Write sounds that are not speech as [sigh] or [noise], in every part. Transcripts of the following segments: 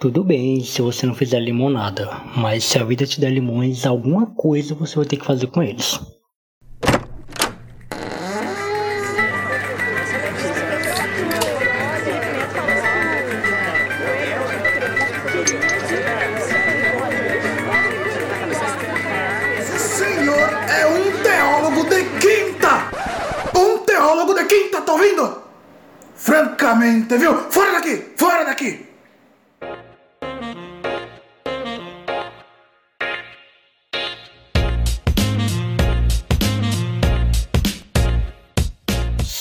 Tudo bem se você não fizer limonada, mas se a vida te der limões, alguma coisa você vai ter que fazer com eles. senhor é um teólogo de quinta! Um teólogo de quinta, tá ouvindo? Francamente, viu? Fora daqui! Fora daqui!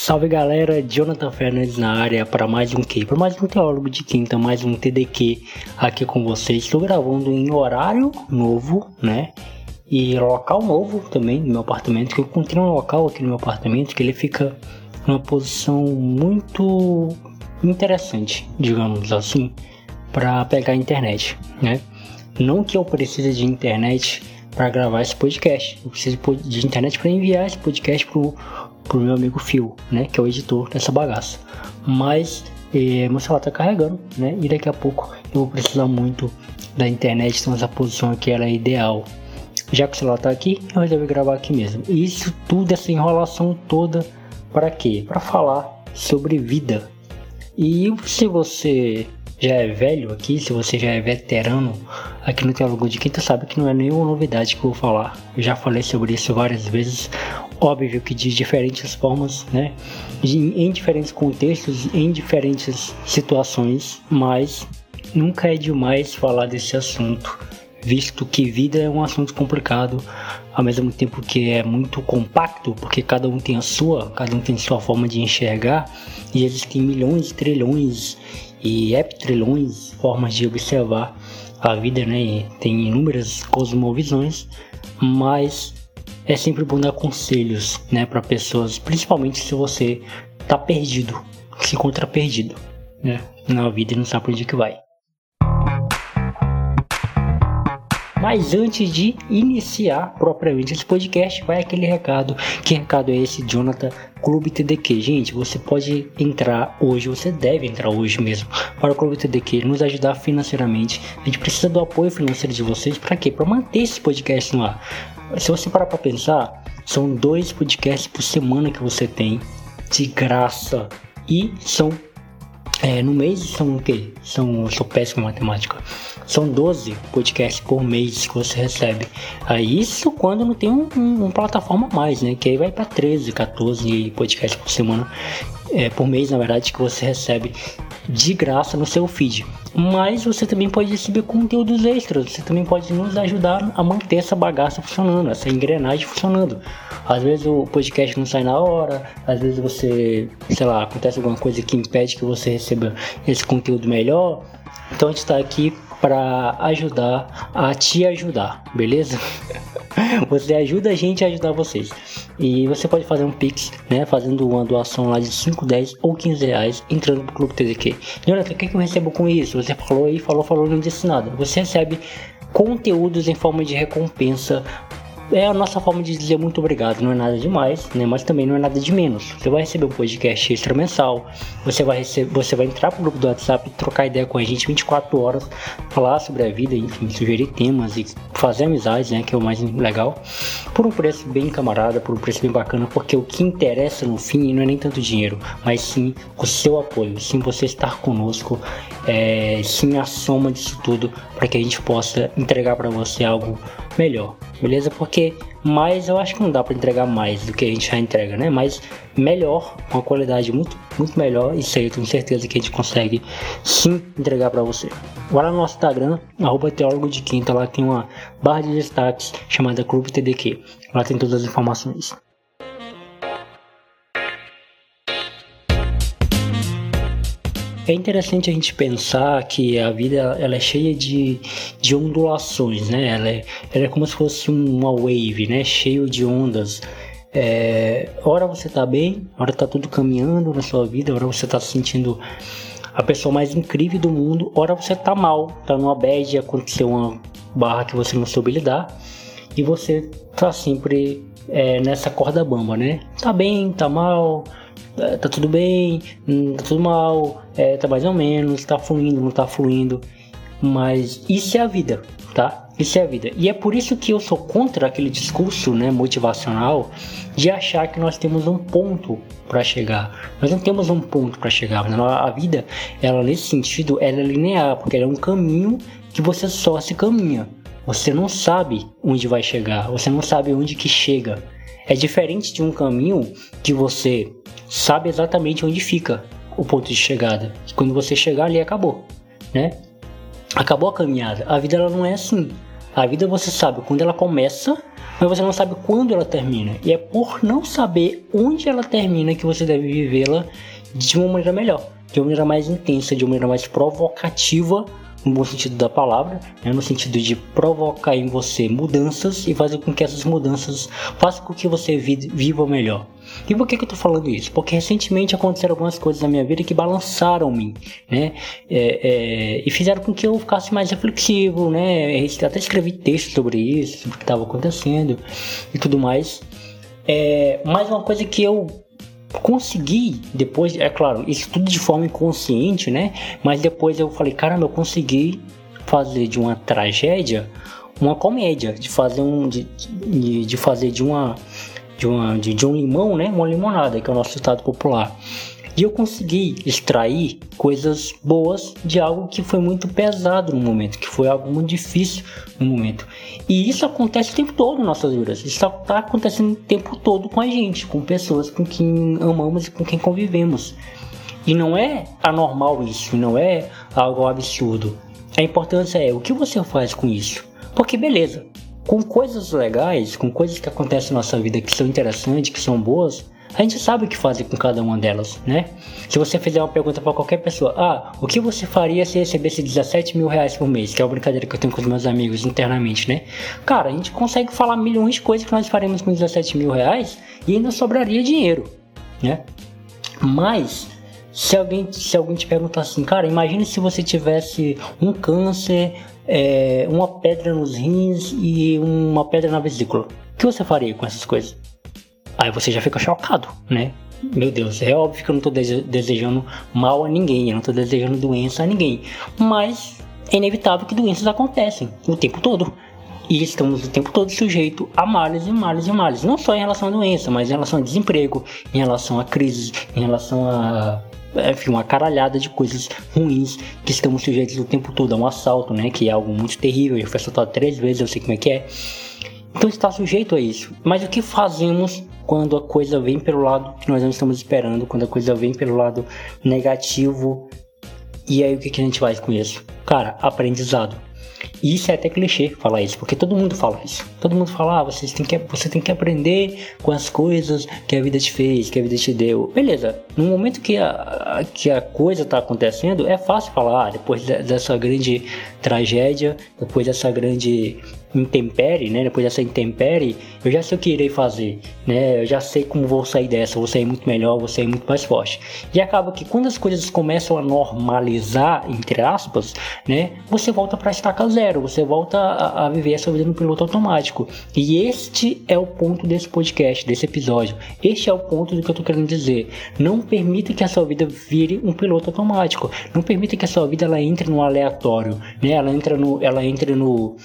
Salve galera, Jonathan Fernandes na área para mais um que? Para mais um teólogo de quinta, mais um TDQ aqui com vocês. Estou gravando em horário novo, né? E local novo também no meu apartamento, que eu encontrei um local aqui no meu apartamento que ele fica numa posição muito interessante, digamos assim, para pegar a internet, né? Não que eu precise de internet para gravar esse podcast, eu preciso de internet para enviar esse podcast pro pro meu amigo Phil, né, que é o editor dessa bagaça. Mas eh, meu celular tá carregando, né, e daqui a pouco eu vou precisar muito da internet, então essa posição aqui ela é ideal. Já que o celular tá aqui, eu resolvi gravar aqui mesmo. E isso tudo, essa enrolação toda, para quê? Para falar sobre vida. E se você já é velho aqui, se você já é veterano aqui no Teólogo de Quinta, sabe que não é nenhuma novidade que eu vou falar. Eu já falei sobre isso várias vezes óbvio que de diferentes formas, né? em diferentes contextos, em diferentes situações, mas nunca é demais falar desse assunto, visto que vida é um assunto complicado, ao mesmo tempo que é muito compacto, porque cada um tem a sua, cada um tem sua forma de enxergar, e existem milhões, trilhões e heptrilhões formas de observar a vida, né? E tem inúmeras cosmovisões, mas é sempre bom dar conselhos, né, para pessoas, principalmente se você tá perdido, se encontra perdido, né, na vida e não sabe para onde que vai. Mas antes de iniciar propriamente esse podcast, vai aquele recado. Que recado é esse, Jonathan? Clube TDQ. Gente, você pode entrar hoje, você deve entrar hoje mesmo para o Clube TDQ, nos ajudar financeiramente. A gente precisa do apoio financeiro de vocês para quê? Para manter esse podcast no ar. Se você parar para pensar, são dois podcasts por semana que você tem de graça e são é, no mês são o quê? São, eu sou péssimo em matemática. São 12 podcasts por mês que você recebe. Aí isso quando não tem um, um, uma plataforma mais, né? Que aí vai para 13, 14 podcasts por semana. É, por mês, na verdade, que você recebe de graça no seu feed. Mas você também pode receber conteúdos extras. Você também pode nos ajudar a manter essa bagaça funcionando, essa engrenagem funcionando. Às vezes o podcast não sai na hora, às vezes você, sei lá, acontece alguma coisa que impede que você receba esse conteúdo melhor. Então a gente está aqui para ajudar a te ajudar, beleza? [laughs] Você ajuda a gente a ajudar vocês. E você pode fazer um Pix, né? Fazendo uma doação lá de 5, 10 ou 15 reais entrando pro Clube TDQ. Jonathan, o que, que eu recebo com isso? Você falou aí, falou, falou, não disse nada. Você recebe conteúdos em forma de recompensa é a nossa forma de dizer muito obrigado. Não é nada demais, né? Mas também não é nada de menos. Você vai receber um podcast extra mensal. Você vai receber, você vai entrar pro grupo do WhatsApp, trocar ideia com a gente 24 horas, falar sobre a vida, enfim, sugerir temas e fazer amizades, né? Que é o mais legal. Por um preço bem camarada, por um preço bem bacana, porque o que interessa no fim não é nem tanto dinheiro, mas sim o seu apoio, sim você estar conosco, é, sim a soma disso tudo para que a gente possa entregar para você algo melhor, beleza? Porque mais eu acho que não dá para entregar mais do que a gente já entrega, né? Mas melhor, uma qualidade muito, muito melhor, isso aí eu tenho certeza que a gente consegue sim entregar para você. Agora no nosso Instagram, arroba teólogo de quinta, lá tem uma barra de destaques chamada Clube TDQ. Lá tem todas as informações. É interessante a gente pensar que a vida ela é cheia de, de ondulações, né? Ela é, ela é como se fosse uma wave, né? Cheio de ondas. É, hora você tá bem, hora tá tudo caminhando na sua vida, hora você tá se sentindo a pessoa mais incrível do mundo, hora você tá mal, tá numa bad, aconteceu uma barra que você não soube lidar e você tá sempre é, nessa corda bamba, né? Tá bem, tá mal, tá tudo bem, hum, tá tudo mal, é, tá mais ou menos, tá fluindo, não tá fluindo. Mas isso é a vida, tá? Isso é a vida. E é por isso que eu sou contra aquele discurso né, motivacional de achar que nós temos um ponto para chegar. Nós não temos um ponto para chegar. A vida, ela nesse sentido, ela é linear, porque ela é um caminho que você só se caminha. Você não sabe onde vai chegar, você não sabe onde que chega. É diferente de um caminho que você sabe exatamente onde fica o ponto de chegada. Quando você chegar ali, acabou, né? Acabou a caminhada. A vida ela não é assim. A vida você sabe quando ela começa, mas você não sabe quando ela termina. E é por não saber onde ela termina que você deve vivê-la de uma maneira melhor, de uma maneira mais intensa, de uma maneira mais provocativa, no bom sentido da palavra, né? no sentido de provocar em você mudanças e fazer com que essas mudanças façam com que você viva melhor. E por que, que eu tô falando isso? Porque recentemente aconteceram algumas coisas na minha vida que balançaram-me, né? É, é, e fizeram com que eu ficasse mais reflexivo, né? Até escrevi texto sobre isso, sobre o que estava acontecendo e tudo mais. É, mais uma coisa que eu consegui depois, é claro, isso tudo de forma inconsciente, né? Mas depois eu falei, caramba, eu consegui fazer de uma tragédia uma comédia, de fazer um de, de, de fazer de uma de, uma, de, de um limão, né? Uma limonada, que é o nosso estado popular. E eu consegui extrair coisas boas de algo que foi muito pesado no momento, que foi algo muito difícil no momento. E isso acontece o tempo todo em nossas vidas. Isso está acontecendo o tempo todo com a gente, com pessoas com quem amamos e com quem convivemos. E não é anormal isso, não é algo absurdo. A importância é o que você faz com isso. Porque beleza, com coisas legais, com coisas que acontecem na nossa vida que são interessantes, que são boas, a gente sabe o que fazer com cada uma delas, né? Se você fizer uma pergunta para qualquer pessoa, ah, o que você faria se recebesse 17 mil reais por mês? Que é uma brincadeira que eu tenho com os meus amigos internamente, né? Cara, a gente consegue falar milhões de coisas que nós faremos com 17 mil reais e ainda sobraria dinheiro, né? Mas se alguém, se alguém te perguntar assim, cara, imagine se você tivesse um câncer, é, uma pedra nos rins e uma pedra na vesícula. O que você faria com essas coisas? Aí você já fica chocado, né? Meu Deus, é óbvio que eu não estou desejando mal a ninguém, eu não estou desejando doença a ninguém. Mas é inevitável que doenças acontecem o tempo todo. E estamos o tempo todo sujeito a males e males e males. Não só em relação à doença, mas em relação a desemprego, em relação a crises, em relação a enfim, uma caralhada de coisas ruins que estamos sujeitos o tempo todo a um assalto, né? Que é algo muito terrível. Eu fui assaltado três vezes, eu sei como é que é. Então está sujeito a isso. Mas o que fazemos quando a coisa vem pelo lado que nós não estamos esperando, quando a coisa vem pelo lado negativo? E aí o que, que a gente faz com isso? Cara, aprendizado. E isso é até clichê falar isso, porque todo mundo fala isso. Todo mundo fala, ah, você tem que, você tem que aprender com as coisas que a vida te fez, que a vida te deu. Beleza, no momento que a, que a coisa está acontecendo, é fácil falar, ah, depois dessa grande tragédia, depois dessa grande intempere, né? Depois dessa intempere, eu já sei o que irei fazer, né? Eu já sei como vou sair dessa, vou sair muito melhor, vou sair muito mais forte. E acaba que quando as coisas começam a normalizar, entre aspas, né? Você volta para estaca zero, você volta a, a viver a sua vida no piloto automático. E este é o ponto desse podcast, desse episódio. Este é o ponto do que eu tô querendo dizer. Não permita que a sua vida vire um piloto automático. Não permita que a sua vida ela entre no aleatório, né? Ela entra no, ela entre no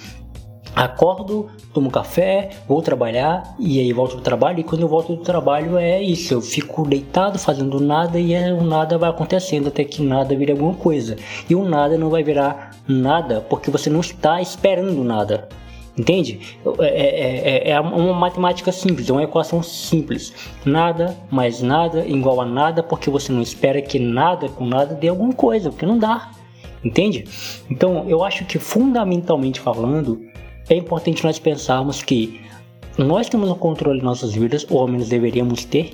Acordo, tomo café, vou trabalhar e aí volto do trabalho. E quando eu volto do trabalho é isso, eu fico deitado fazendo nada e o nada vai acontecendo até que nada vire alguma coisa. E o nada não vai virar nada porque você não está esperando nada. Entende? É, é, é, é, uma matemática simples, é uma equação simples. Nada mais nada igual a nada porque você não espera que nada com nada dê alguma coisa, porque não dá. Entende? Então eu acho que fundamentalmente falando, é importante nós pensarmos que nós temos o controle de nossas vidas, ou ao menos deveríamos ter,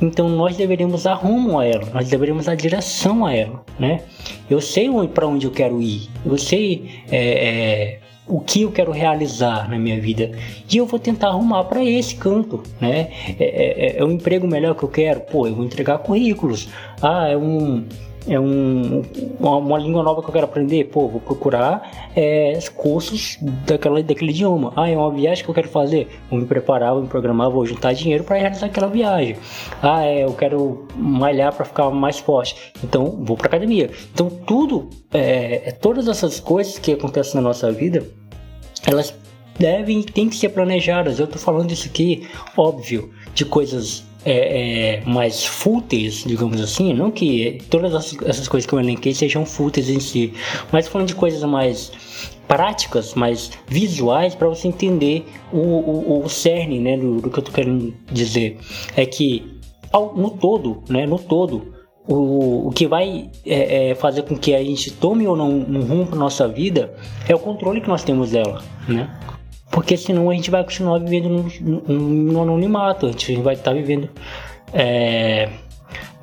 então nós deveríamos dar rumo a ela, nós deveríamos dar direção a ela, né? Eu sei para onde eu quero ir, eu sei é, é, o que eu quero realizar na minha vida e eu vou tentar arrumar para esse canto, né? É, é, é, um emprego melhor que eu quero, pô, eu vou entregar currículos. Ah, é um é um, uma, uma, língua nova que eu quero aprender, pô, vou procurar é, cursos daquela, daquele idioma. Ah, é uma viagem que eu quero fazer, vou me preparar, vou me programar, vou juntar dinheiro para realizar aquela viagem. Ah, é, eu quero malhar para ficar mais forte, então vou para academia. Então tudo, é, é, todas essas coisas que acontecem na nossa vida, elas devem, tem que ser planejadas. Eu tô falando isso aqui, óbvio, de coisas é, é, mais fúteis, digamos assim, não que todas essas coisas que eu elenquei sejam fúteis em si, mas falando de coisas mais práticas, mais visuais, para você entender o, o, o cerne né, do, do, que eu tô querendo dizer. É que ao, no todo, né, no todo, o, o que vai é, é, fazer com que a gente tome ou não um rumo para nossa vida é o controle que nós temos dela, né? Porque senão a gente vai continuar vivendo no, no, no anonimato, a gente vai estar tá vivendo é,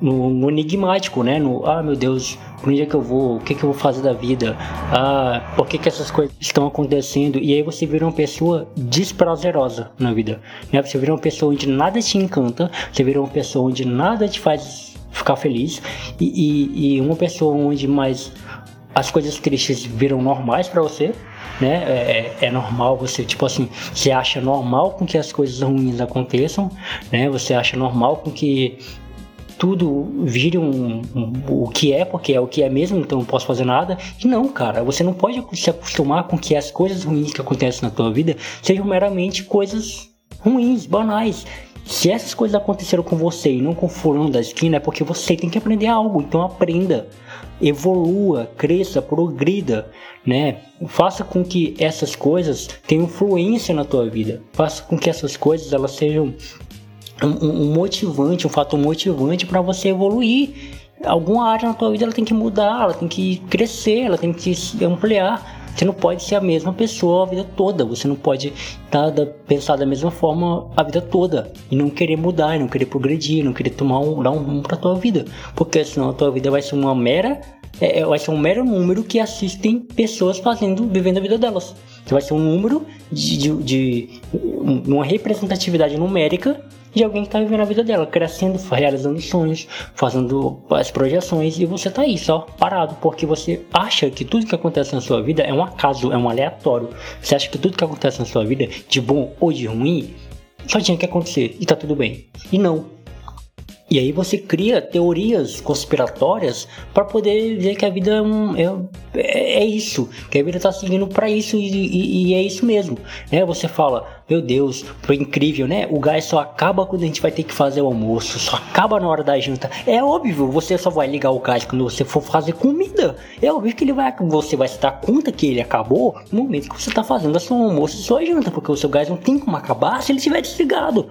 no, no, enigmático, né? No, ah, meu Deus, por onde é que eu vou? O que, é que eu vou fazer da vida? Ah, por que, que essas coisas estão acontecendo? E aí você vira uma pessoa desprazerosa na vida, né? Você vira uma pessoa onde nada te encanta, você vira uma pessoa onde nada te faz ficar feliz e, e, e uma pessoa onde mais as coisas tristes viram normais para você né? É, é, é, normal você, tipo assim, você acha normal com que as coisas ruins aconteçam, né? Você acha normal com que tudo vire um, um, o que é, porque é o que é mesmo, então não posso fazer nada. E não, cara, você não pode se acostumar com que as coisas ruins que acontecem na tua vida sejam meramente coisas ruins, banais. Se essas coisas aconteceram com você e não com o fulano da esquina, é porque você tem que aprender algo. Então aprenda, evolua, cresça, progrida, né? Faça com que essas coisas tenham influência na tua vida. Faça com que essas coisas elas sejam um, um motivante, um fator motivante para você evoluir. Alguma área na tua vida ela tem que mudar, ela tem que crescer, ela tem que se ampliar. Você não pode ser a mesma pessoa a vida toda. Você não pode tá, pensar da mesma forma a vida toda. E não querer mudar, não querer progredir, não querer tomar um, dar um rumo pra tua vida. Porque senão a tua vida vai ser uma mera. É, é vai ser um mero número que assistem pessoas fazendo, vivendo a vida delas. Você vai ser um número de, de, de uma representatividade numérica de alguém que está vivendo a vida dela, crescendo, realizando sonhos, fazendo as projeções e você está aí só parado porque você acha que tudo que acontece na sua vida é um acaso, é um aleatório. Você acha que tudo que acontece na sua vida, de bom ou de ruim, só tinha que acontecer e tá tudo bem. E não, e aí você cria teorias conspiratórias para poder ver que a vida é, um, é, é, isso, que a vida está seguindo para isso e, e, e, é isso mesmo. Né? Você fala, meu Deus, foi incrível, né? O gás só acaba quando a gente vai ter que fazer o almoço, só acaba na hora da janta. É óbvio, você só vai ligar o gás quando você for fazer comida. É óbvio que ele vai, você vai se dar conta que ele acabou no momento que você está fazendo sua almoço e sua janta, porque o seu gás não tem como acabar se ele estiver desligado.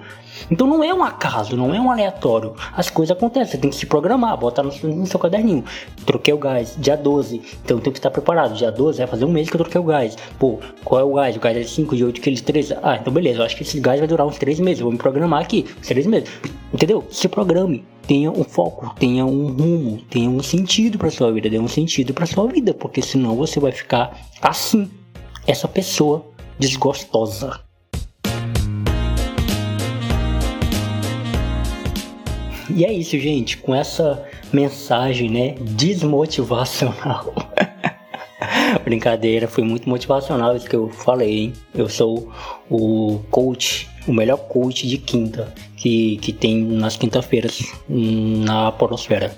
Então não é um acaso, não é um aleatório. As coisas acontecem, você tem que se programar, botar no, no seu caderninho. Troquei o gás dia 12, então tem que estar preparado. Dia 12 vai fazer um mês que eu troquei o gás. Pô, qual é o gás? O gás é de 5, de 8, aquele de 13. Ah, então beleza, eu acho que esse gás vai durar uns 3 meses. Eu vou me programar aqui, 3 meses. Entendeu? Se programe tenha um foco, tenha um rumo, tenha um sentido para sua vida, dê um sentido para sua vida, porque senão você vai ficar assim, essa pessoa desgostosa. E é isso, gente. Com essa mensagem, né, desmotivacional. Brincadeira, foi muito motivacional isso que eu falei, hein? Eu sou o coach, o melhor coach de quinta que, que tem nas quinta-feiras na porosfera.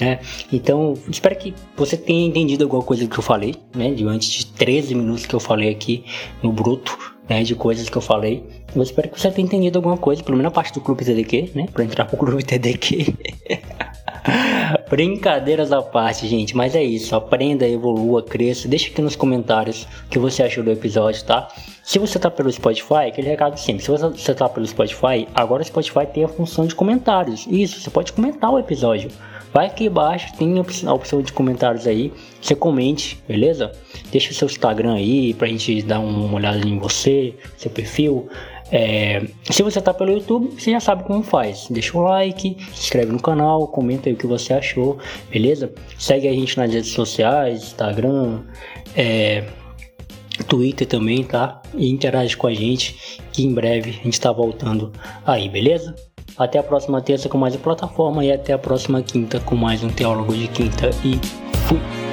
Né? Então, espero que você tenha entendido alguma coisa que eu falei, né? Diante de 13 minutos que eu falei aqui no bruto, né? De coisas que eu falei. Eu espero que você tenha entendido alguma coisa, pelo menos a parte do clube TDQ, né? Pra entrar pro clube TDQ. [laughs] Brincadeiras à parte, gente, mas é isso. Aprenda, evolua, cresça. Deixa aqui nos comentários o que você achou do episódio, tá? Se você tá pelo Spotify, aquele recado sempre. Se você tá pelo Spotify, agora o Spotify tem a função de comentários. Isso, você pode comentar o episódio. Vai aqui embaixo, tem a opção de comentários aí. Você comente, beleza? Deixa o seu Instagram aí pra gente dar uma olhada em você, seu perfil. É, se você está pelo YouTube, você já sabe como faz. Deixa um like, se inscreve no canal, comenta aí o que você achou, beleza? Segue a gente nas redes sociais, Instagram, é, Twitter também, tá? E interage com a gente, que em breve a gente está voltando aí, beleza? Até a próxima terça com mais uma plataforma e até a próxima quinta com mais um Teólogo de Quinta. E fui!